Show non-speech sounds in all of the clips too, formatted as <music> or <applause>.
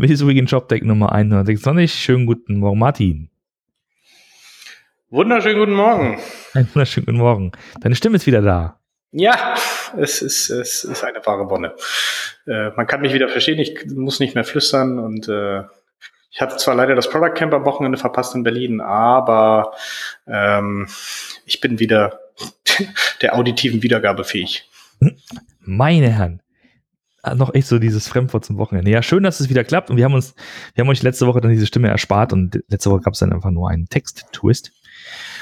Weswegen Jobdeck Nummer 126. Schönen guten Morgen, Martin. Wunderschönen guten Morgen. Einen wunderschönen guten Morgen. Deine Stimme ist wieder da. Ja, es ist, es ist eine wahre Wonne. Äh, man kann mich wieder verstehen, ich muss nicht mehr flüstern und äh, ich hatte zwar leider das Product Camp am Wochenende verpasst in Berlin, aber ähm, ich bin wieder <laughs> der auditiven Wiedergabe fähig. Meine Herren, noch echt so dieses Fremdwort zum Wochenende. Ja, schön, dass es wieder klappt und wir haben uns, wir haben euch letzte Woche dann diese Stimme erspart und letzte Woche gab es dann einfach nur einen Text-Twist.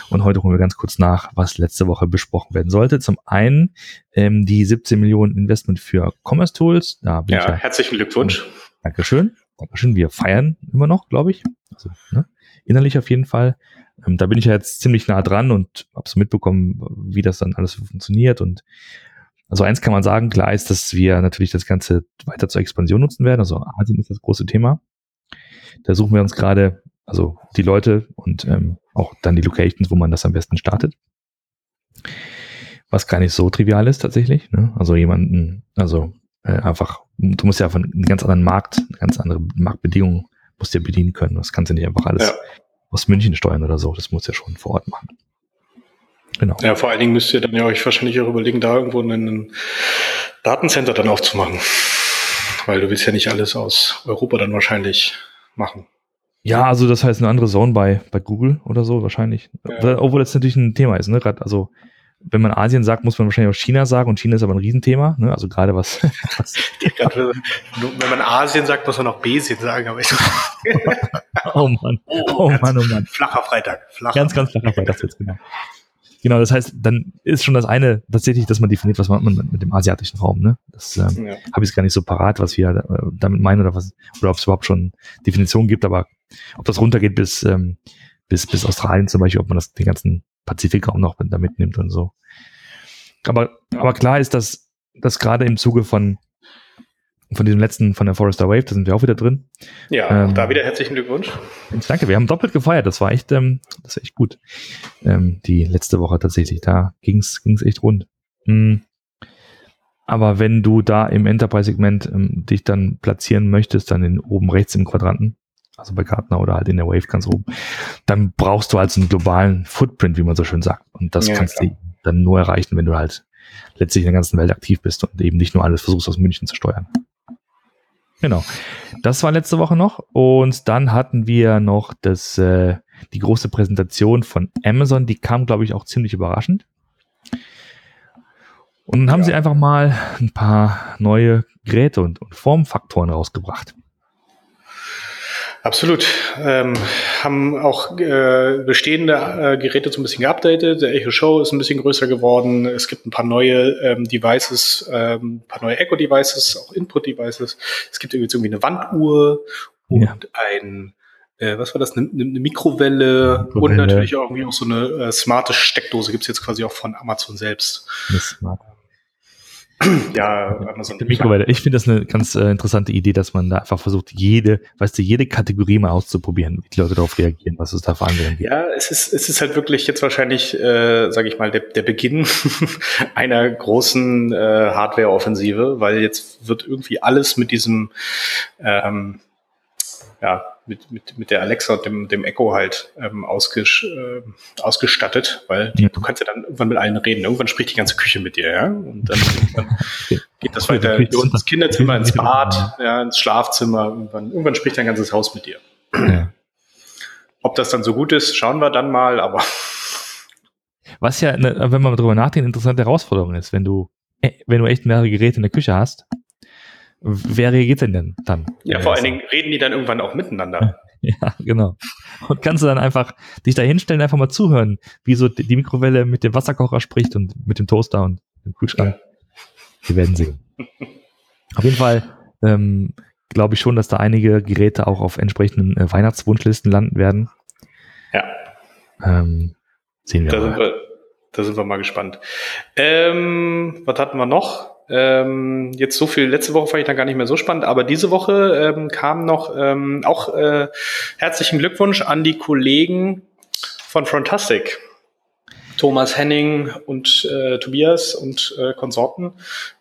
Und heute holen wir ganz kurz nach, was letzte Woche besprochen werden sollte. Zum einen ähm, die 17 Millionen Investment für Commerce Tools. Da bin ja, ich ja herzlichen Glückwunsch. Dankeschön. Dankeschön. Wir feiern immer noch, glaube ich. Also, ne? Innerlich auf jeden Fall. Ähm, da bin ich ja jetzt ziemlich nah dran und habe so mitbekommen, wie das dann alles funktioniert. Und also eins kann man sagen, klar ist, dass wir natürlich das Ganze weiter zur Expansion nutzen werden. Also Asien ist das große Thema. Da suchen wir uns gerade, also die Leute und ähm, auch dann die Locations, wo man das am besten startet. Was gar nicht so trivial ist tatsächlich. Ne? Also jemanden, also äh, einfach, du musst ja von einem ganz anderen Markt, ganz andere Marktbedingungen musst du ja bedienen können. Das kannst du nicht einfach alles ja. aus München steuern oder so. Das muss ja schon vor Ort machen. Genau. Ja, vor allen Dingen müsst ihr dann ja euch wahrscheinlich auch überlegen, da irgendwo einen Datencenter dann aufzumachen. Weil du willst ja nicht alles aus Europa dann wahrscheinlich machen. Ja, also das heißt eine andere Zone bei, bei Google oder so wahrscheinlich. Ja. Obwohl das natürlich ein Thema ist, ne? Gerade, also wenn man Asien sagt, muss man wahrscheinlich auch China sagen und China ist aber ein Riesenthema, ne? Also gerade was. <laughs> was wenn man Asien sagt, muss man auch Besien sagen, aber ich <laughs> Oh Mann. Oh, oh Mann, oh Mann. Flacher Freitag. Flacher. Ganz, ganz flacher Freitag jetzt, genau. Genau, das heißt, dann ist schon das eine tatsächlich, dass man definiert, was man mit, mit dem asiatischen Raum, ne? Das ähm, ja. habe ich gar nicht so parat, was wir äh, damit meinen oder was, oder ob es überhaupt schon Definitionen gibt, aber ob das runtergeht bis, ähm, bis, bis Australien zum Beispiel, ob man das den ganzen Pazifikraum noch da mitnimmt und so. Aber, aber klar ist, dass, dass gerade im Zuge von, von diesem letzten, von der Forester Wave, da sind wir auch wieder drin. Ja, ähm, da wieder herzlichen Glückwunsch. Danke, wir haben doppelt gefeiert, das war echt, ähm, das war echt gut. Ähm, die letzte Woche tatsächlich, da ging's, ging's echt rund. Mhm. Aber wenn du da im Enterprise-Segment ähm, dich dann platzieren möchtest, dann in oben rechts im Quadranten, also bei Gartner oder halt in der Wave ganz oben, dann brauchst du halt einen globalen Footprint, wie man so schön sagt. Und das ja, kannst klar. du dann nur erreichen, wenn du halt letztlich in der ganzen Welt aktiv bist und eben nicht nur alles versuchst aus München zu steuern. Genau. Das war letzte Woche noch. Und dann hatten wir noch das, äh, die große Präsentation von Amazon. Die kam, glaube ich, auch ziemlich überraschend. Und dann haben ja. sie einfach mal ein paar neue Geräte und, und Formfaktoren rausgebracht. Absolut. Ähm, haben auch äh, bestehende äh, Geräte so ein bisschen geupdatet. Der Echo Show ist ein bisschen größer geworden. Es gibt ein paar neue ähm, Devices, ähm, ein paar neue Echo-Devices, auch Input-Devices. Es gibt irgendwie, irgendwie eine Wanduhr und ja. ein, äh, was war das, eine, eine Mikrowelle, Mikrowelle, und natürlich auch irgendwie auch so eine äh, smarte Steckdose gibt's jetzt quasi auch von Amazon selbst. Eine smart ja, Amazon. Mikrowelle. Ich finde das eine ganz äh, interessante Idee, dass man da einfach versucht, jede, weißt du, jede Kategorie mal auszuprobieren, wie die Leute darauf reagieren, was es da für Anwendungen gibt. Ja, es ist, es ist halt wirklich jetzt wahrscheinlich, äh, sage ich mal, der, der Beginn <laughs> einer großen äh, Hardware-Offensive, weil jetzt wird irgendwie alles mit diesem ähm, ja, mit, mit, mit der Alexa und dem, dem Echo halt ähm, ausges, äh, ausgestattet, weil die, du kannst ja dann irgendwann mit allen reden. Irgendwann spricht die ganze Küche mit dir, ja. Und dann, dann <laughs> geht das weiter ins Kinderzimmer, ins Bad, ja, ins Schlafzimmer. Irgendwann, irgendwann spricht dein ganzes Haus mit dir. Ja. Ob das dann so gut ist, schauen wir dann mal, aber. <laughs> Was ja, ne, wenn man darüber nachdenkt, eine interessante Herausforderung ist, wenn du, äh, wenn du echt mehrere Geräte in der Küche hast, wer reagiert denn denn dann? Ja, vor allen Dingen reden die dann irgendwann auch miteinander. <laughs> Ja, genau. Und kannst du dann einfach dich da hinstellen, einfach mal zuhören, wie so die Mikrowelle mit dem Wasserkocher spricht und mit dem Toaster und dem Kühlschrank. Ja. Wir werden sehen. Auf jeden Fall ähm, glaube ich schon, dass da einige Geräte auch auf entsprechenden äh, Weihnachtswunschlisten landen werden. Ja. Ähm, sehen wir da mal. Sind wir, da sind wir mal gespannt. Ähm, was hatten wir noch? Ähm, jetzt so viel, letzte Woche fand ich dann gar nicht mehr so spannend, aber diese Woche ähm, kam noch ähm, auch äh, herzlichen Glückwunsch an die Kollegen von Frontastic. Thomas Henning und äh, Tobias und äh, Konsorten.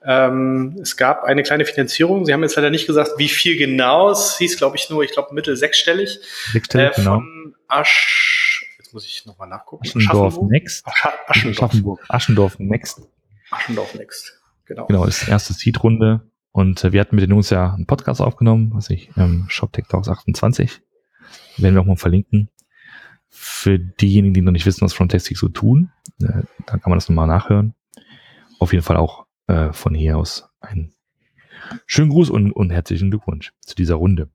Ähm, es gab eine kleine Finanzierung. Sie haben jetzt leider nicht gesagt, wie viel genau. Es hieß, glaube ich, nur, ich glaube, mittel sechsstellig. Sechsstellig, äh, genau. von Asch, jetzt muss ich nochmal nachgucken. Aschendorf? Next. Aschendorf. Aschendorf Next. Aschendorf Next. Genau. Genau, ist erste Seed-Runde. Und äh, wir hatten mit den Jungs ja einen Podcast aufgenommen, was ich, ähm, ShopTech Talks 28. Werden wir auch mal verlinken. Für diejenigen, die noch nicht wissen, was Frontastic so tun, äh, dann kann man das nochmal nachhören. Auf jeden Fall auch äh, von hier aus einen schönen Gruß und, und herzlichen Glückwunsch zu dieser Runde.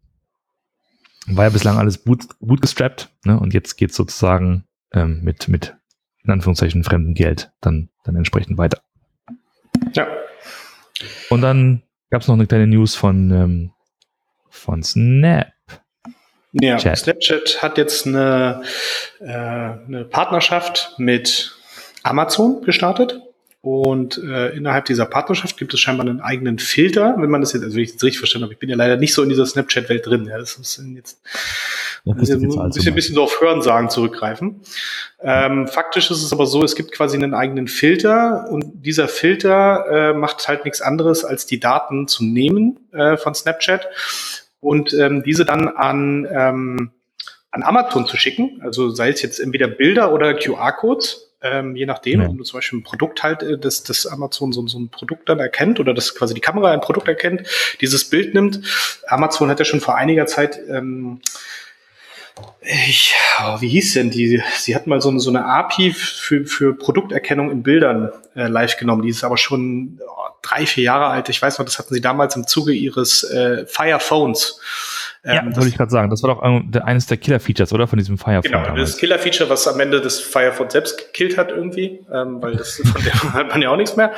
War ja bislang alles gut, gut gestrappt, ne? Und jetzt geht's sozusagen ähm, mit, mit in Anführungszeichen fremdem Geld dann, dann entsprechend weiter. Ja. Und dann gab es noch eine kleine News von, ähm, von Snap. Ja, Chat. Snapchat hat jetzt eine, äh, eine Partnerschaft mit Amazon gestartet. Und äh, innerhalb dieser Partnerschaft gibt es scheinbar einen eigenen Filter, wenn man das jetzt, also wenn ich das richtig verstanden habe, ich bin ja leider nicht so in dieser Snapchat-Welt drin. Ja, das ist jetzt also ein bisschen, bisschen so auf Hörensagen zurückgreifen. Ähm, faktisch ist es aber so, es gibt quasi einen eigenen Filter und dieser Filter äh, macht halt nichts anderes, als die Daten zu nehmen äh, von Snapchat und ähm, diese dann an, ähm, an Amazon zu schicken. Also sei es jetzt entweder Bilder oder QR-Codes. Ähm, je nachdem, Ja. wenn du zum Beispiel ein Produkt halt, äh, das, das Amazon so, so ein Produkt dann erkennt oder das quasi die Kamera ein Produkt erkennt, dieses Bild nimmt. Amazon hat ja schon vor einiger Zeit ähm, ich, oh, wie hieß denn die? Sie hat mal so, eine- so eine API für, für Produkterkennung in Bildern äh, live genommen. Die ist aber schon oh, drei, vier Jahre alt. Ich weiß noch, das hatten sie damals im Zuge ihres äh, Fire Phones. Ja, Ähm, das, wollte ich gerade sagen. Das war doch ein- der- eines der Killer-Features, oder? Von diesem Firefly. genau, damals. das Killer-Feature, was am Ende das Fire Phone selbst gekillt hat irgendwie, ähm, weil das <laughs> von dem hat man ja auch nichts mehr.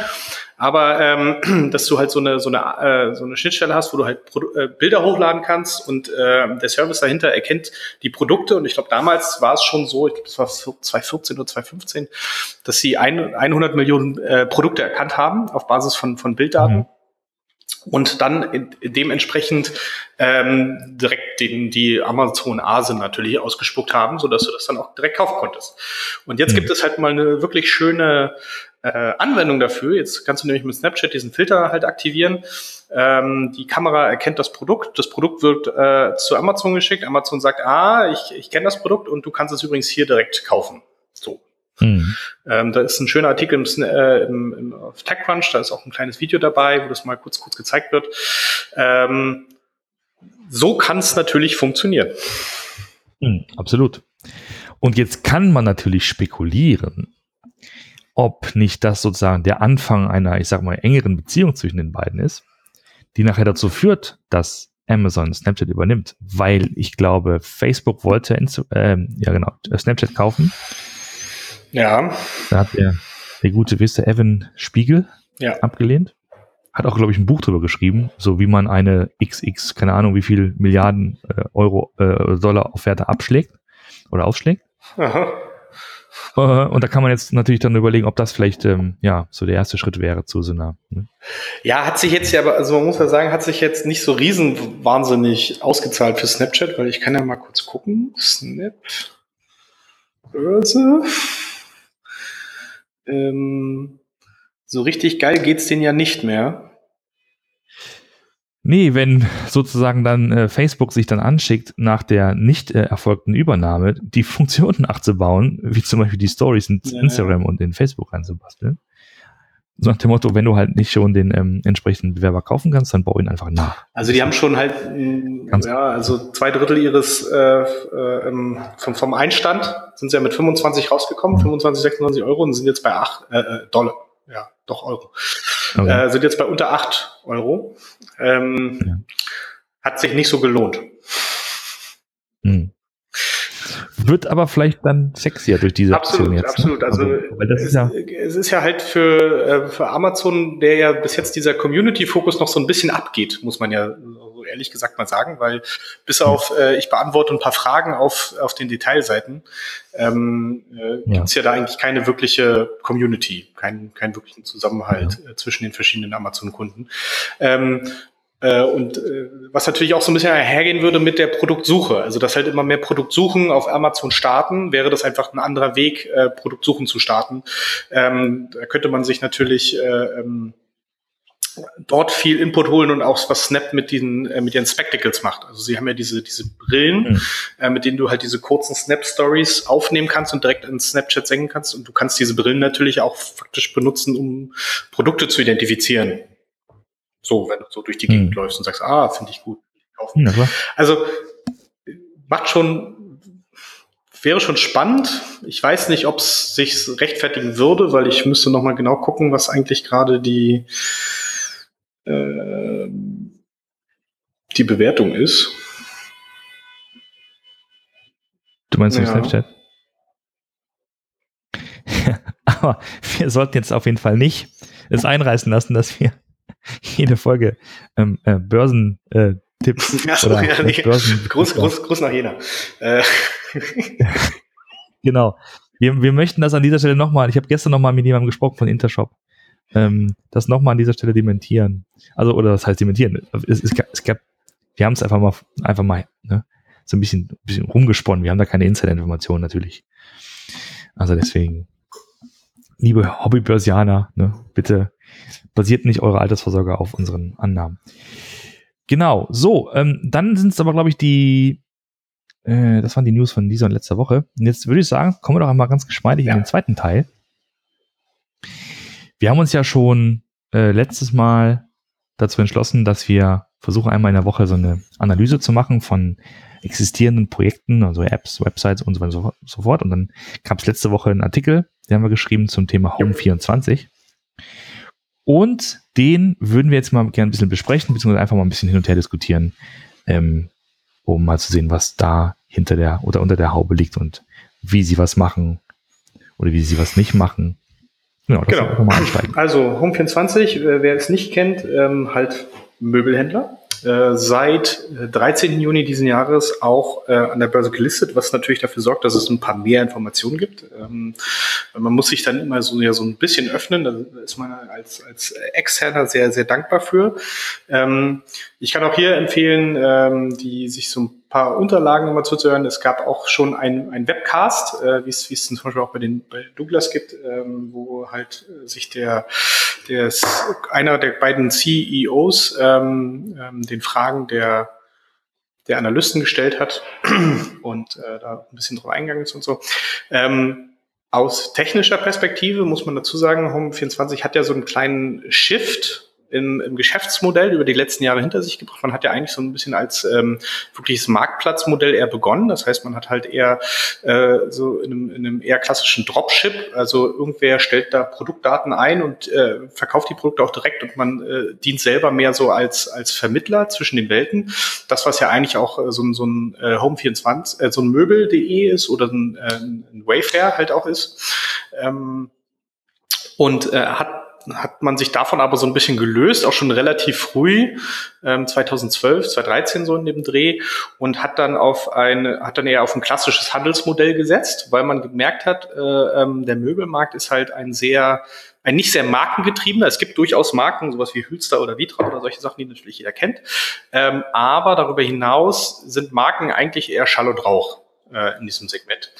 Aber ähm, <clears throat> dass du halt so eine so eine äh, so eine Schnittstelle hast, wo du halt Produ äh, Bilder hochladen kannst und äh, der Service dahinter erkennt die Produkte. Und ich glaube, damals war es schon so, ich glaube, es war 2014 oder 2015, dass sie ein, 100 Millionen äh, Produkte erkannt haben auf Basis von von Bilddaten. Mhm. Und dann dementsprechend ähm, direkt den, die Amazon Asen natürlich ausgespuckt haben, so dass du das dann auch direkt kaufen konntest. Und jetzt Mhm. gibt es halt mal eine wirklich schöne äh, Anwendung dafür. Jetzt kannst du nämlich mit Snapchat diesen Filter halt aktivieren. Ähm, die Kamera erkennt das Produkt. Das Produkt wird äh, zu Amazon geschickt. Amazon sagt, ah, ich, ich kenne das Produkt und du kannst es übrigens hier direkt kaufen. So. Hm. Ähm, da ist ein schöner Artikel im, äh, im, im auf TechCrunch, da ist auch ein kleines Video dabei, wo das mal kurz kurz gezeigt wird. Ähm, so kann es natürlich funktionieren. Hm, absolut. Und jetzt kann man natürlich spekulieren, ob nicht das sozusagen der Anfang einer, ich sag mal, engeren Beziehung zwischen den beiden ist, die nachher dazu führt, dass Amazon Snapchat übernimmt, weil ich glaube, Facebook wollte Insta ähm, ja genau Snapchat kaufen. Ja, Da hat der, der gute Wisser Evan Spiegel ja. abgelehnt. Hat auch, glaube ich, ein Buch drüber geschrieben, so wie man eine XX, keine Ahnung, wie viel Milliarden äh, Euro, äh, Dollar Offerte abschlägt oder aufschlägt. Aha. Äh, und da kann man jetzt natürlich dann überlegen, ob das vielleicht ähm, ja so der erste Schritt wäre zu so einer. Ne? Ja, hat sich jetzt ja, aber also man muss ja sagen, hat sich jetzt nicht so riesen wahnsinnig ausgezahlt für Snapchat, weil ich kann ja mal kurz gucken. Snap Börse. Ähm, so richtig geil geht's denen ja nicht mehr. Nee, wenn sozusagen dann äh, Facebook sich dann anschickt, nach der nicht äh, erfolgten Übernahme die <laughs> Funktionen nachzubauen, wie zum Beispiel die Stories in Ja, Instagram und in Facebook reinzubasteln. So nach dem Motto, wenn du halt nicht schon den ähm, entsprechenden Bewerber kaufen kannst, dann bau ihn einfach nach. Also die haben schon halt, mh, ja, also zwei Drittel ihres äh, äh, vom, vom Einstand sind sie ja mit 25 rausgekommen, 25, 26 Euro und sind jetzt bei 8 äh, äh, Dollar. Ja, doch Euro. Okay. Äh, sind jetzt bei unter 8 Euro. Ähm, Ja. Hat sich nicht so gelohnt. Hm. Wird aber vielleicht dann sexier durch diese Aktion Absolut, jetzt. absolut. Ne? Also das es, ist ja, es ist ja halt für, äh, für Amazon, der ja bis jetzt dieser Community-Fokus noch so ein bisschen abgeht, muss man ja so ehrlich gesagt mal sagen, weil bis auf, äh, ich beantworte ein paar Fragen auf, auf den Detailseiten, ähm, äh, Ja. gibt's ja da eigentlich keine wirkliche Community, keinen keinen wirklichen Zusammenhalt äh, zwischen den verschiedenen Amazon-Kunden. Ähm, Äh, und äh, was natürlich auch so ein bisschen einhergehen würde mit der Produktsuche. Also dass halt immer mehr Produktsuchen auf Amazon starten, wäre das einfach ein anderer Weg, äh, Produktsuchen zu starten. Ähm, da könnte man sich natürlich äh, ähm, dort viel Input holen und auch was Snap mit diesen äh, mit ihren Spectacles macht. Also sie haben ja diese diese Brillen, mhm. äh, mit denen du halt diese kurzen Snap Stories aufnehmen kannst und direkt in Snapchat senken kannst und du kannst diese Brillen natürlich auch faktisch benutzen, um Produkte zu identifizieren. So, wenn du so durch die Gegend mhm. läufst und sagst, ah, finde ich gut. Ja, also macht schon, wäre schon spannend. Ich weiß nicht, ob es sich rechtfertigen würde, weil ich müsste noch mal genau gucken, was eigentlich gerade die äh, die Bewertung ist. Du meinst ja. Snapchat? <laughs> Aber wir sollten jetzt auf jeden Fall nicht es einreißen lassen, dass wir <laughs> jede Folge ähm, äh, Börsentipps äh, <laughs> oder ja, nee. Börsen Gruß, Gruß, Gruß nach Jena. Äh. <laughs> genau. Wir, wir möchten das an dieser Stelle nochmal, ich habe gestern nochmal mit jemandem gesprochen von Intershop, ähm, das nochmal an dieser Stelle dementieren. Also, oder was heißt dementieren? Es, es, es gab, wir haben es einfach mal, einfach mal ne, so ein bisschen, ein bisschen rumgesponnen. Wir haben da keine Insider-Informationen natürlich. Also deswegen, liebe Hobbybörsianer, ne, bitte basiert nicht eure Altersvorsorge auf unseren Annahmen. Genau, so, ähm, dann sind es aber, glaube ich, die, äh, das waren die News von dieser und letzter Woche. Und jetzt würde ich sagen, kommen wir doch einmal ganz geschmeidig ja. in den zweiten Teil. Wir haben uns ja schon äh, letztes Mal dazu entschlossen, dass wir versuchen, einmal in der Woche so eine Analyse zu machen von existierenden Projekten, also Apps, Websites und so weiter und so fort. Und dann gab es letzte Woche einen Artikel, den haben wir geschrieben zum Thema Home 24. Und den würden wir jetzt mal gerne ein bisschen besprechen, beziehungsweise einfach mal ein bisschen hin und her diskutieren, ähm, um mal zu sehen, was da hinter der oder unter der Haube liegt und wie sie was machen oder wie sie was nicht machen. Genau, genau. Also Home24, äh, wer es nicht kennt, ähm, halt Möbelhändler. Äh, seit 13. Äh, Juni diesen Jahres auch äh, an der Börse gelistet, was natürlich dafür sorgt, dass es ein paar mehr Informationen gibt. Ähm, man muss sich dann immer so, ja, so ein bisschen öffnen, da ist man als, als Externer sehr, sehr dankbar für. Ähm, ich kann auch hier empfehlen, ähm, die sich so ein paar Unterlagen nochmal zuzuhören. Es gab auch schon ein, ein Webcast, äh, wie es zum Beispiel auch bei den bei Douglas gibt, ähm, wo halt äh, sich der, der einer der beiden CEOs ähm, ähm, den Fragen der der Analysten gestellt hat <clears throat> und äh, da ein bisschen drauf eingegangen ist und so. Ähm, aus technischer Perspektive muss man dazu sagen, Home24 hat ja so einen kleinen Shift im, im Geschäftsmodell über die letzten Jahre hinter sich gebracht. Man hat ja eigentlich so ein bisschen als ähm, wirkliches Marktplatzmodell eher begonnen. Das heißt, man hat halt eher äh, so in einem, in einem eher klassischen Dropship, also irgendwer stellt da Produktdaten ein und äh, verkauft die Produkte auch direkt und man äh, dient selber mehr so als, als Vermittler zwischen den Welten. Das, was ja eigentlich auch äh, so, so ein äh, Home24, äh, so ein Möbel.de ist oder ein, äh, ein Wayfair halt auch ist. Ähm, und äh, hat hat man sich davon aber so ein bisschen gelöst, auch schon relativ früh, ähm, 2012, 2013 so in dem Dreh und hat dann auf ein, hat dann eher auf ein klassisches Handelsmodell gesetzt, weil man gemerkt hat, äh, ähm, der Möbelmarkt ist halt ein sehr, ein nicht sehr markengetriebener. Es gibt durchaus Marken, sowas wie Hülster oder Vitra oder solche Sachen, die natürlich jeder kennt. Ähm, aber darüber hinaus sind Marken eigentlich eher Schall und Rauch äh, in diesem Segment.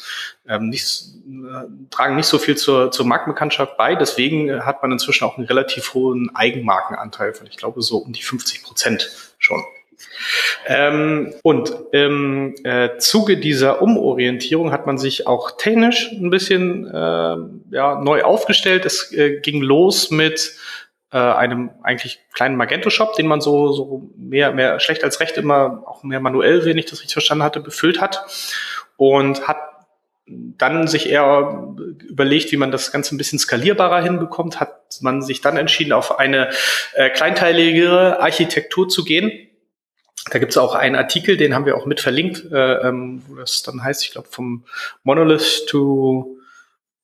Ähm, nicht, äh, tragen nicht so viel zur, zur Markenbekanntschaft bei. Deswegen hat man inzwischen auch einen relativ hohen Eigenmarkenanteil von, ich glaube, so um die 50 Prozent schon. Ähm, und im äh, Zuge dieser Umorientierung hat man sich auch technisch ein bisschen äh, ja, neu aufgestellt. Es äh, ging los mit äh, einem eigentlich kleinen Magento-Shop, den man so, so mehr, mehr schlecht als recht immer auch mehr manuell, wenn ich das richtig verstanden hatte, befüllt hat und hat dann sich eher überlegt, wie man das Ganze ein bisschen skalierbarer hinbekommt, hat man sich dann entschieden, auf eine äh, kleinteiligere Architektur zu gehen. Da gibt es auch einen Artikel, den haben wir auch mit verlinkt, äh, ähm, wo das dann heißt, ich glaube, vom Monolith to,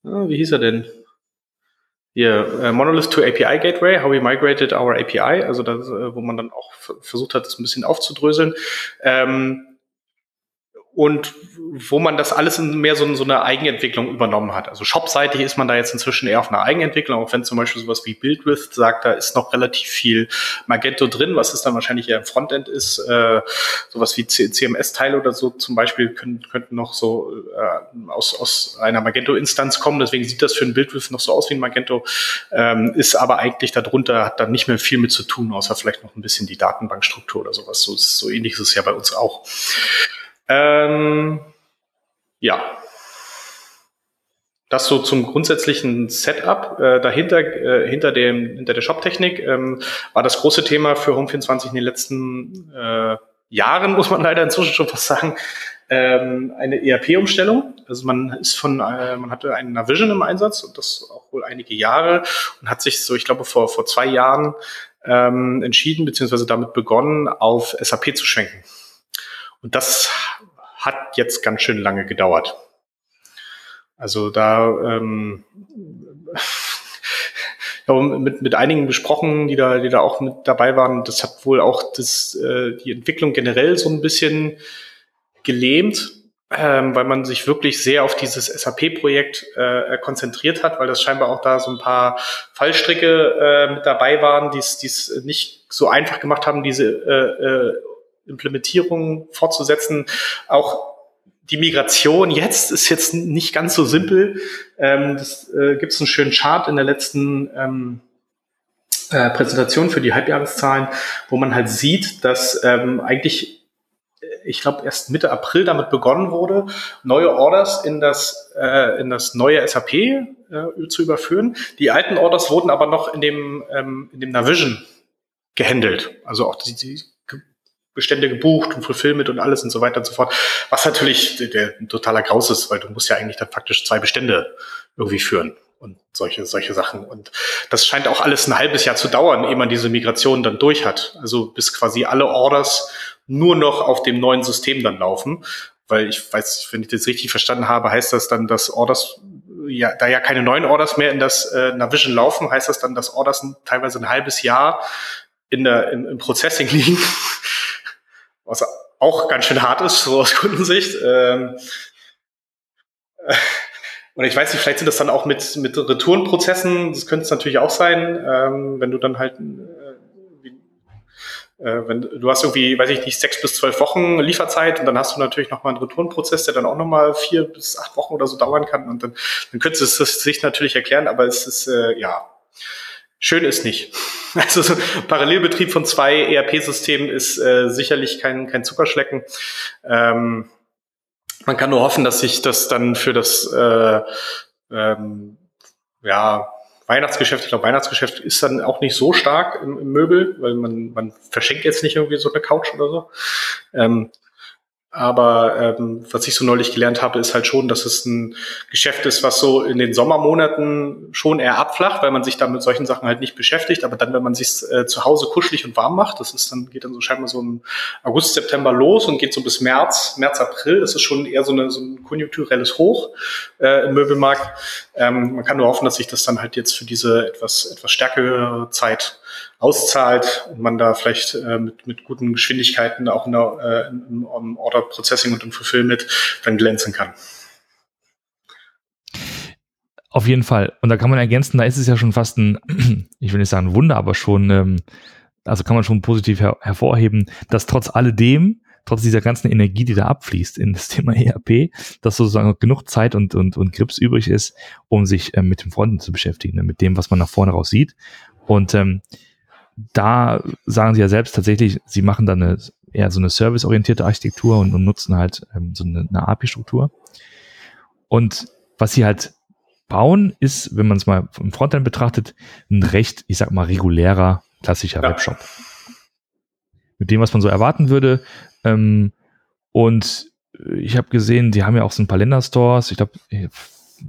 äh, wie hieß er denn? Hier, äh, Monolith to API Gateway, how we migrated our API, also das, äh, wo man dann auch versucht hat, das ein bisschen aufzudröseln. Ähm, und wo man das alles in mehr so, so eine Eigenentwicklung übernommen hat. Also shopseitig ist man da jetzt inzwischen eher auf einer Eigenentwicklung, auch wenn zum Beispiel sowas wie BuildWith sagt, da ist noch relativ viel Magento drin, was es dann wahrscheinlich eher im Frontend ist. Äh, sowas wie CMS-Teile oder so zum Beispiel können, könnten noch so äh, aus, aus einer Magento-Instanz kommen. Deswegen sieht das für ein BuildWith noch so aus wie ein Magento, ähm, ist aber eigentlich darunter, hat da nicht mehr viel mit zu tun, außer vielleicht noch ein bisschen die Datenbankstruktur oder sowas. So, so ähnlich ist es ja bei uns auch. Ähm, ja. Das so zum grundsätzlichen Setup. Äh, dahinter, äh, hinter, dem, hinter der Shop-Technik ähm, war das große Thema für Home24 in den letzten äh, Jahren, <laughs> muss man leider inzwischen schon fast sagen, ähm, eine ERP-Umstellung. Also man ist von, äh, man hatte einen Navision im Einsatz und das auch wohl einige Jahre und hat sich so, ich glaube, vor, vor zwei Jahren ähm, entschieden, beziehungsweise damit begonnen, auf SAP zu schwenken. Und das hat jetzt ganz schön lange gedauert. Also da ähm, <laughs> mit, mit einigen besprochen, die da, die da auch mit dabei waren. Das hat wohl auch das, äh, die Entwicklung generell so ein bisschen gelähmt, ähm, weil man sich wirklich sehr auf dieses SAP-Projekt äh, konzentriert hat, weil das scheinbar auch da so ein paar Fallstricke äh, mit dabei waren, die es nicht so einfach gemacht haben, diese äh, äh, Implementierung fortzusetzen. Auch die Migration jetzt ist jetzt nicht ganz so simpel. Ähm, das äh, gibt es einen schönen Chart in der letzten ähm, äh, Präsentation für die Halbjahreszahlen, wo man halt sieht, dass ähm, eigentlich, äh, ich glaube, erst Mitte April damit begonnen wurde, neue Orders in das, äh, in das neue SAP äh, zu überführen. Die alten Orders wurden aber noch in dem, ähm, in dem Navision gehandelt. Also auch die, die Bestände gebucht und Fulfillment und alles und so weiter und so fort. Was natürlich der, der ein totaler Graus ist, weil du musst ja eigentlich dann faktisch zwei Bestände irgendwie führen und solche, solche Sachen. Und das scheint auch alles ein halbes Jahr zu dauern, ehe man diese Migration dann durch hat. Also bis quasi alle Orders nur noch auf dem neuen System dann laufen. Weil ich weiß, wenn ich das richtig verstanden habe, heißt das dann, dass Orders, ja, da ja keine neuen Orders mehr in das äh, Navision laufen, heißt das dann, dass Orders teilweise ein halbes Jahr in der, im, im Processing <laughs> liegen was auch ganz schön hart ist, so aus <laughs> Kundensicht. Ähm, äh, und ich weiß nicht, vielleicht sind das dann auch mit, mit Retourenprozessen, das könnte es natürlich auch sein, ähm, wenn du dann halt, äh, äh, wenn du hast irgendwie, weiß ich nicht, sechs bis zwölf Wochen Lieferzeit und dann hast du natürlich nochmal einen Retourenprozess, der dann auch nochmal vier bis acht Wochen oder so dauern kann und dann, dann könntest du es sich natürlich erklären, aber es ist, äh, ja, schön ist nicht. <laughs> Also so Parallelbetrieb von zwei ERP-Systemen ist äh, sicherlich kein, kein Zuckerschlecken. Ähm, man kann nur hoffen, dass sich das dann für das äh, ähm, ja, Weihnachtsgeschäft, ich glaube, Weihnachtsgeschäft ist dann auch nicht so stark im, im, Möbel, weil man, man verschenkt jetzt nicht irgendwie so eine Couch oder so. Ähm, aber ähm, was ich so neulich gelernt habe, ist halt schon, dass es ein Geschäft ist, was so in den Sommermonaten schon eher abflacht, weil man sich da mit solchen Sachen halt nicht beschäftigt. Aber dann, wenn man sich äh, zu Hause kuschelig und warm macht, das ist dann, geht dann so scheinbar so im August, September los und geht so bis März, März, April. Das ist schon eher so, eine, so ein konjunkturelles Hoch äh, im Möbelmarkt. Ähm, man kann nur hoffen, dass sich das dann halt jetzt für diese etwas, etwas stärkere Zeit auszahlt und man da vielleicht äh, mit, mit guten Geschwindigkeiten auch in der, äh, im, im Order Processing und im Fulfillment dann glänzen kann. Auf jeden Fall. Und da kann man ergänzen, da ist es ja schon fast ein, <clears throat> ich will nicht sagen Wunder, aber schon, ähm, also kann man schon positiv her hervorheben, dass trotz alledem, trotz dieser ganzen Energie, die da abfließt in das <laughs> Thema ERP, dass sozusagen genug Zeit und, und, und Grips übrig ist, um sich äh, mit dem Fronten zu beschäftigen, ne, mit dem, was man nach vorne raus sieht. Und ähm, da sagen sie ja selbst tatsächlich, sie machen dann eine, eher so eine serviceorientierte Architektur und, und nutzen halt ähm, so eine, eine API-Struktur. Und was sie halt bauen, ist, wenn man es mal im Frontend betrachtet, ein recht, ich sag mal, regulärer, klassischer ja. Webshop. Mit dem, was man so erwarten würde. Ähm, und ich habe gesehen, die haben ja auch so ein paar Länderstores. Ich glaube,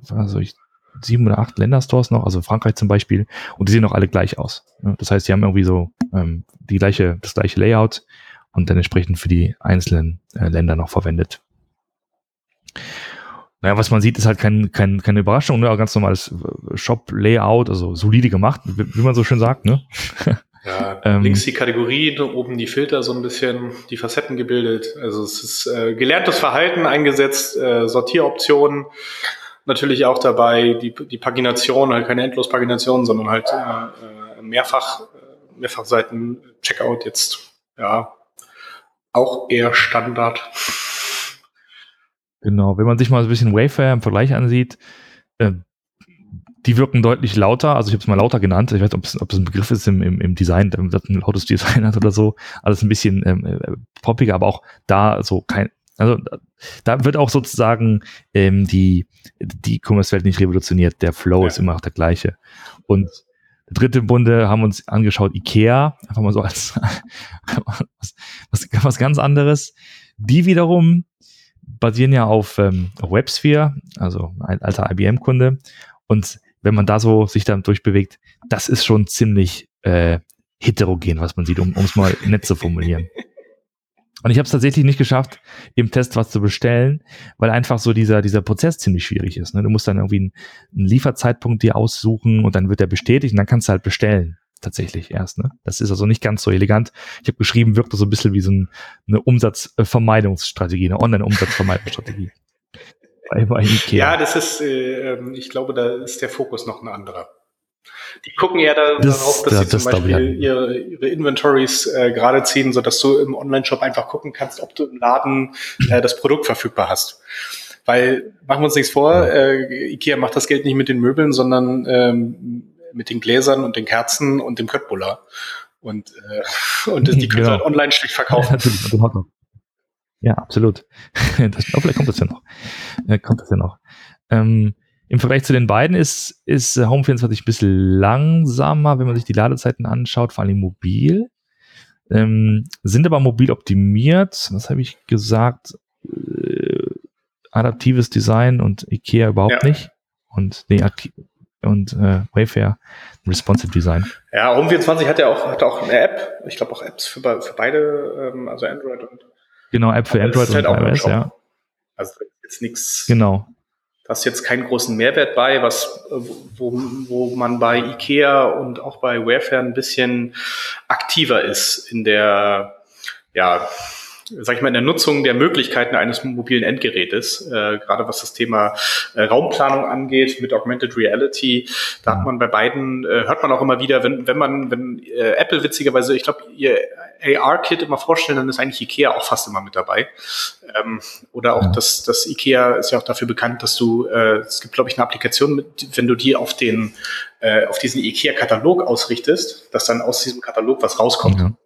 also ich sieben oder acht Länderstores noch, also Frankreich zum Beispiel, und die sehen auch alle gleich aus. Das heißt, die haben irgendwie so ähm, die gleiche, das gleiche Layout und dann entsprechend für die einzelnen äh, Länder noch verwendet. Naja, was man sieht, ist halt kein, kein, keine Überraschung, ne? ganz normales äh, Shop-Layout, also solide gemacht, wie, wie, man so schön sagt, ne? <laughs> Ja, ähm, links die Kategorien, oben die Filter so ein bisschen, die Facetten gebildet. Also es ist äh, gelerntes Verhalten eingesetzt, äh, Sortieroptionen natürlich auch dabei, die, die Pagination, halt keine Endlospagination, sondern halt äh, äh mehrfach, äh, Mehrfachseiten Checkout jetzt, ja, auch eher Standard. Genau, wenn man sich mal ein bisschen Wayfair im Vergleich ansieht, äh, die wirken deutlich lauter, also ich habe es mal lauter genannt, ich weiß nicht, ob es ein Begriff ist im, im, im Design, dass ein lautes Design <laughs> hat oder so, alles ein bisschen ähm, äh, poppiger, aber auch da so kein, also da wird auch sozusagen ähm, die, die E-Commerce-Welt nicht revolutioniert, der Flow ja. ist immer noch der gleiche. Und der dritte im Bunde haben uns angeschaut, Ikea, einfach mal so als <laughs> was, was, was ganz anderes. Die wiederum basieren ja auf, ähm, auf WebSphere, also ein alter IBM-Kunde. Und wenn man da so sich dann durchbewegt, das ist schon ziemlich äh, heterogen, was man sieht, um es mal nett zu formulieren. <laughs> Und ich habe es tatsächlich nicht geschafft, im Test was zu bestellen, weil einfach so dieser, dieser Prozess ziemlich schwierig ist. Ne? Du musst dann irgendwie einen, einen Lieferzeitpunkt dir aussuchen und dann wird der bestätigt und dann kannst du halt bestellen. Tatsächlich erst. Ne? Das ist also nicht ganz so elegant. Ich habe geschrieben, wirkt so ein bisschen wie so ein, eine Umsatzvermeidungsstrategie, eine Online-Umsatzvermeidungsstrategie. <laughs> Ja, das ist, äh, ähm, ich glaube, da ist der Fokus noch ein anderer. Die gucken ja da, das, darauf, dass ja, sie zum das Beispiel ihre, ihre Inventories äh, gerade ziehen, sodass du im Online-Shop einfach gucken kannst, ob du im Laden äh, das Produkt verfügbar hast. Weil, machen wir uns nichts vor, äh, Ikea macht das Geld nicht mit den Möbeln, sondern ähm, mit den Gläsern und den Kerzen und dem Köttbullar. Und, äh, und die können genau. halt online schlecht verkaufen. <laughs> Ja, ja, absolut. <laughs> Das, oh, vielleicht kommt das ja noch. Äh, kommt das ja noch. Ähm, Im Vergleich zu den beiden ist, ist Home 24 ein bisschen langsamer, wenn man sich die Ladezeiten anschaut, vor allem mobil. Ähm, sind aber mobil optimiert. Was habe ich gesagt? Äh, adaptives Design und IKEA überhaupt ja. nicht. Und nee, und äh, Wayfair Responsive Design. Ja, Home 24 hat ja auch, hat auch eine App. Ich glaube auch Apps für, für beide, ähm, also Android und Genau, App für Android halt und iOS, ja. Also jetzt nichts. Genau. Da ist jetzt keinen großen Mehrwert bei, was, wo, wo man bei IKEA und auch bei Wayfair ein bisschen aktiver ist in der, ja, sag ich mal, in der Nutzung der Möglichkeiten eines mobilen Endgerätes, äh, gerade was das Thema äh, Raumplanung angeht mit Augmented Reality, da hat man bei beiden, äh, hört man auch immer wieder, wenn, wenn man, wenn äh, Apple witzigerweise, ich glaube, ihr AR-Kit immer vorstellen, dann ist eigentlich Ikea auch fast immer mit dabei. Ähm, oder auch das, das Ikea ist ja auch dafür bekannt, dass du, äh, es gibt, glaube ich, eine Applikation, mit, wenn du die auf den, äh, auf diesen Ikea-Katalog ausrichtest, dass dann aus diesem Katalog was rauskommt. Mhm.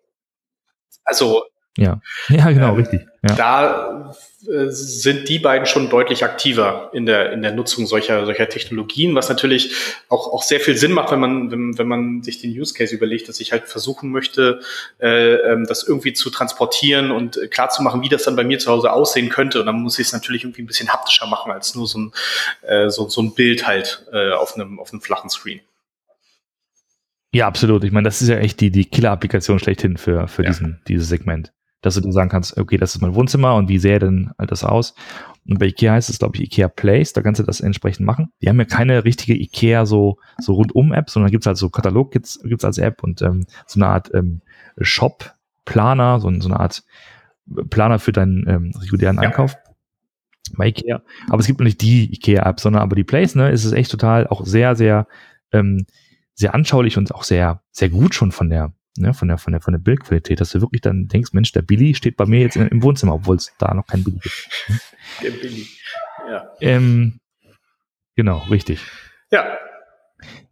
Also ja, <laughs> ja genau, ähm, richtig. Ja. Da äh, sind die beiden schon deutlich aktiver in der, in der Nutzung solcher, solcher Technologien, was natürlich auch, auch sehr viel Sinn macht, wenn man, wenn, wenn man sich den Use Case überlegt, dass ich halt versuchen möchte, äh, ähm, das irgendwie zu transportieren und äh, klar zu machen, wie das dann bei mir zu Hause aussehen könnte. Und dann muss ich es natürlich irgendwie ein bisschen haptischer machen als nur so ein, äh, so, so ein Bild halt äh, auf, einem, auf einem flachen Screen. Ja, absolut. Ich meine, das ist ja echt die, die Killer-Applikation schlechthin für, für ja. diesen, dieses Segment dass du dir sagen kannst, okay, das ist mein Wohnzimmer und wie sähe denn das aus? Und bei Ikea heißt es, glaube ich, Ikea Place, da kannst du das entsprechend machen. Die haben ja keine richtige Ikea so, so rundum-App, sondern gibt es halt so Katalog gibt's, gibt's als App und ähm, so eine Art ähm, Shop-Planer, so, so, eine Art Planer für deinen ähm, regulären ja. Einkauf bei Ikea. Aber es gibt noch nicht die Ikea-App, sondern aber die Place, ne, ist es echt total auch sehr, sehr, ähm, sehr anschaulich und auch sehr, sehr gut schon von der, ne, von der, von der, von der Bildqualität, dass du wirklich dann denkst, Mensch, der Billy steht bei mir jetzt im Wohnzimmer, obwohl es da noch kein Billy gibt. Ne? Der Billy, ja. Ähm, genau, richtig. Ja.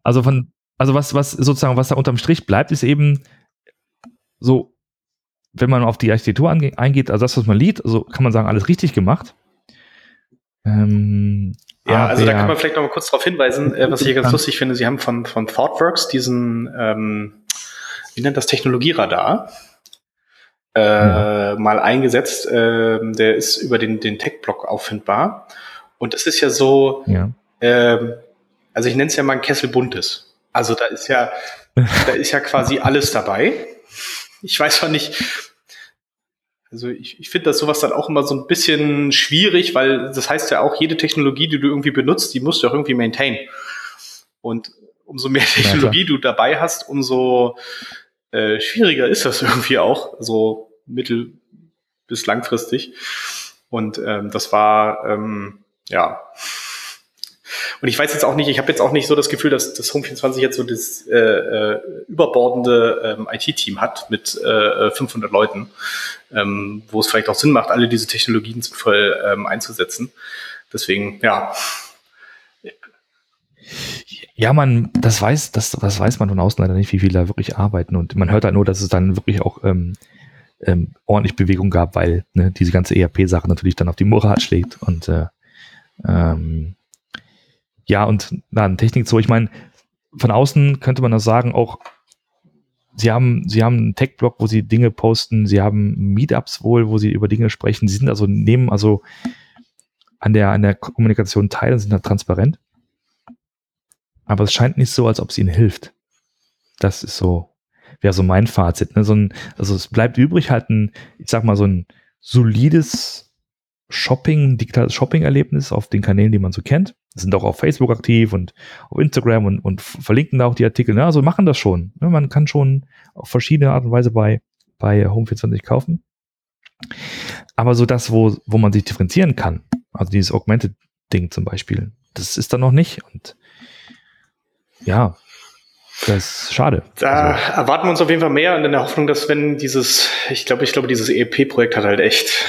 Also von, also was, was sozusagen, was da unterm Strich bleibt, ist eben so, wenn man auf die Architektur eingeht, also das, was man liest, also kann man sagen, alles richtig gemacht. Ähm, ja, also da kann man vielleicht noch mal kurz darauf hinweisen, äh, was ich hier ganz lustig finde. Sie haben von, von ThoughtWorks diesen ähm, wie nennt das Technologieradar, äh, ja. mal eingesetzt. Äh, der ist über den, den Tech-Blog auffindbar. Und das ist ja so, ja. Äh, also ich nenne es ja mal ein Kessel buntes. Also da ist ja, <laughs> da ist ja quasi alles dabei. Ich weiß zwar nicht, also ich, ich finde das sowas dann auch immer so ein bisschen schwierig, weil das heißt ja auch, jede Technologie, die du irgendwie benutzt, die musst du auch irgendwie maintain. Und umso mehr Technologie ja, du dabei hast, umso äh, schwieriger ist das <laughs> irgendwie auch, so mittel- bis langfristig. Und ähm, das war, ähm, ja, und ich weiß jetzt auch nicht, ich habe jetzt auch nicht so das Gefühl, dass das Home24 jetzt so das äh, äh, überbordende ähm, IT-Team hat mit äh, 500 Leuten, ähm, wo es vielleicht auch Sinn macht, alle diese Technologien sinnvoll ähm, einzusetzen. Deswegen, ja. Ja, man, das weiß, das, das weiß man von außen leider nicht, wie viele da wirklich arbeiten. Und man hört halt nur, dass es dann wirklich auch ähm, ähm, ordentlich Bewegung gab, weil ne, diese ganze ERP-Sache natürlich dann auf die Moral schlägt. Und äh, ähm, ja, und dann Technik so, ich meine, von außen könnte man das sagen, auch sie haben, sie haben einen Tech-Blog, wo sie Dinge posten, sie haben Meetups wohl, wo sie über Dinge sprechen. Sie sind also, nehmen also an der, an der Kommunikation teil und sind da transparent. Aber es scheint nicht so, als ob es ihnen hilft. Das ist so, wäre so mein Fazit. Ne? So ein, also es bleibt übrig halt ein, ich sag mal, so ein solides Shopping, digitales Shopping-Erlebnis auf den Kanälen, die man so kennt. Sind auch auf Facebook aktiv und auf Instagram und, und verlinken da auch die Artikel. Ne? Also machen das schon. Ne? Man kann schon auf verschiedene Art und Weise bei, bei Home24 kaufen. Aber so das, wo, wo man sich differenzieren kann, also dieses Augmented-Ding zum Beispiel, das ist da noch nicht. Und ja, das ist schade. Da also. erwarten wir uns auf jeden Fall mehr und in der Hoffnung, dass wenn dieses, ich glaube, ich glaube, dieses EP-Projekt hat halt echt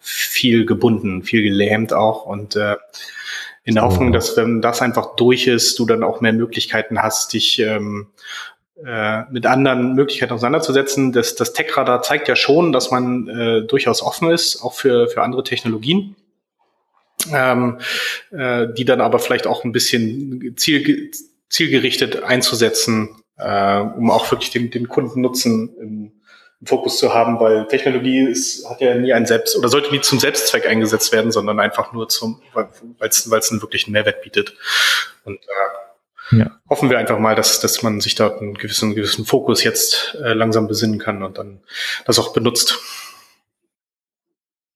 viel gebunden, viel gelähmt auch und äh, in der Hoffnung, dass wenn das einfach durch ist, du dann auch mehr Möglichkeiten hast, dich ähm, äh, mit anderen Möglichkeiten auseinanderzusetzen. Das, das Tech-Radar zeigt ja schon, dass man äh, durchaus offen ist, auch für, für andere Technologien. Ähm, äh, die dann aber vielleicht auch ein bisschen ziel, zielgerichtet einzusetzen, äh, um auch wirklich den, den Kundennutzen im, im Fokus zu haben, weil Technologie ist, hat ja nie ein Selbst oder sollte nie zum Selbstzweck eingesetzt werden, sondern einfach nur zum, weil es weil es einen wirklichen Mehrwert bietet. Und äh, ja. hoffen wir einfach mal, dass, dass man sich da einen gewissen, gewissen Fokus jetzt äh, langsam besinnen kann und dann das auch benutzt.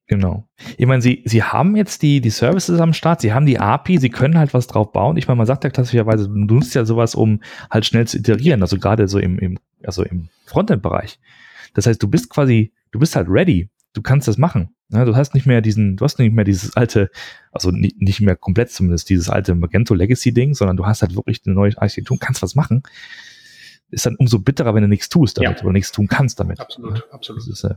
Genau. Ich meine, sie, sie haben jetzt die, die Services am Start, sie haben die API, sie können halt was drauf bauen. Ich meine, man sagt ja klassischerweise, du nutzt ja sowas, um halt schnell zu iterieren, also gerade so im, im, also im Frontend-Bereich. Das heißt, du bist quasi, du bist halt ready. Du kannst das machen. Ja, du hast nicht mehr diesen, du hast nicht mehr dieses alte, also nicht, nicht mehr komplett zumindest dieses alte Magento Legacy Ding, sondern du hast halt wirklich eine neue Architektur, kannst was machen. Ist dann umso bitterer, wenn du nichts tust damit ja. oder nichts tun kannst damit. Absolut, ja, absolut. Ist, äh,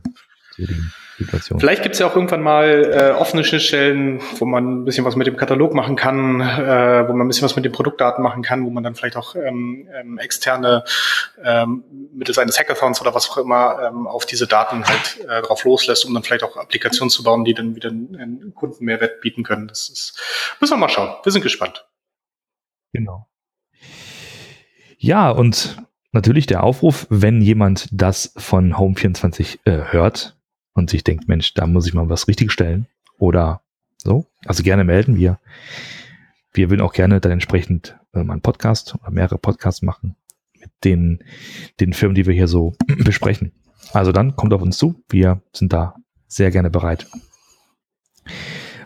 so die Situation. Vielleicht gibt es ja auch irgendwann mal äh, offene Schnittstellen, wo man ein bisschen was mit dem Katalog machen kann, äh, wo man ein bisschen was mit den Produktdaten machen kann, wo man dann vielleicht auch ähm, ähm, externe ähm, mittels eines Hackathons oder was auch immer ähm, auf diese Daten halt äh, drauf loslässt, um dann vielleicht auch Applikationen zu bauen, die dann wieder einen Kunden Mehrwert bieten können. Das ist, müssen wir mal schauen. Wir sind gespannt. Genau. Ja, und natürlich der Aufruf, wenn jemand das von Home24 äh, hört, und sich denkt, Mensch, da muss ich mal was richtig stellen oder so, also gerne melden wir. Wir würden auch gerne dann entsprechend äh, mal einen Podcast oder mehrere Podcasts machen mit den, den Firmen, die wir hier so <clears throat> besprechen. Also dann kommt auf uns zu. Wir sind da sehr gerne bereit,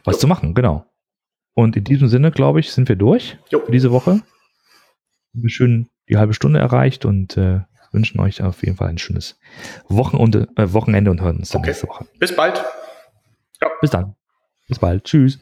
was jo. zu machen, genau. Und in diesem Sinne, glaube ich, sind wir durch jo. für diese Woche. Wir schön die halbe Stunde erreicht und äh, wünschen euch auf jeden Fall ein schönes Wochenende, äh, Wochenende und hören uns dann okay. nächste Woche. Bis bald. Ja. Bis dann. Bis bald. Tschüss.